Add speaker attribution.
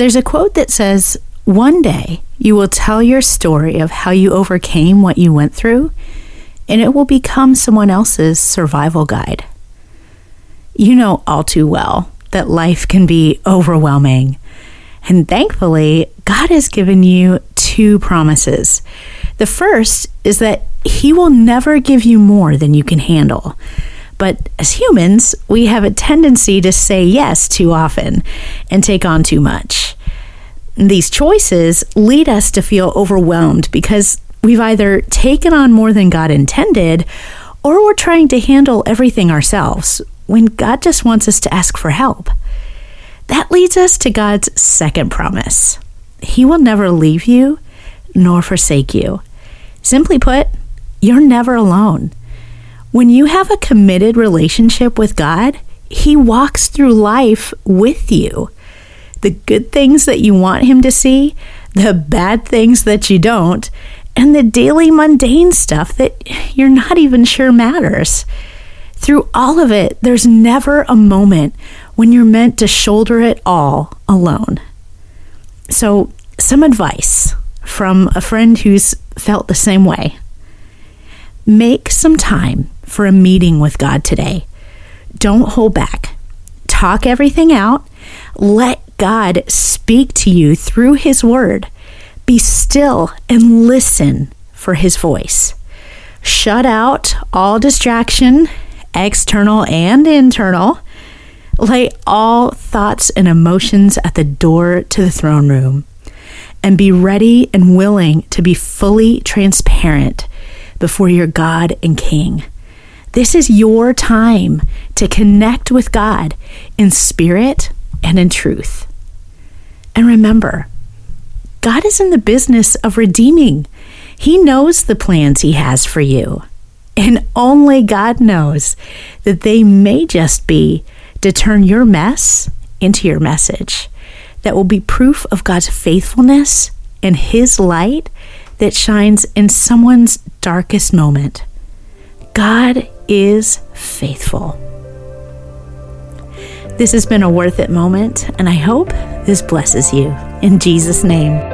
Speaker 1: There's a quote that says, One day you will tell your story of how you overcame what you went through, and it will become someone else's survival guide. You know all too well that life can be overwhelming. And thankfully, God has given you two promises. The first is that He will never give you more than you can handle. But as humans, we have a tendency to say yes too often and take on too much. These choices lead us to feel overwhelmed because we've either taken on more than God intended or we're trying to handle everything ourselves when God just wants us to ask for help. That leads us to God's second promise He will never leave you nor forsake you. Simply put, you're never alone. When you have a committed relationship with God, He walks through life with you. The good things that you want Him to see, the bad things that you don't, and the daily mundane stuff that you're not even sure matters. Through all of it, there's never a moment when you're meant to shoulder it all alone. So, some advice from a friend who's felt the same way. Make some time for a meeting with God today. Don't hold back. Talk everything out. Let God speak to you through His Word. Be still and listen for His voice. Shut out all distraction, external and internal. Lay all thoughts and emotions at the door to the throne room and be ready and willing to be fully transparent before your God and King. This is your time to connect with God in spirit and in truth. And remember, God is in the business of redeeming. He knows the plans He has for you. And only God knows that they may just be to turn your mess into your message that will be proof of God's faithfulness and His light that shines in someone's darkest moment. God is faithful. This has been a worth it moment, and I hope this blesses you. In Jesus' name.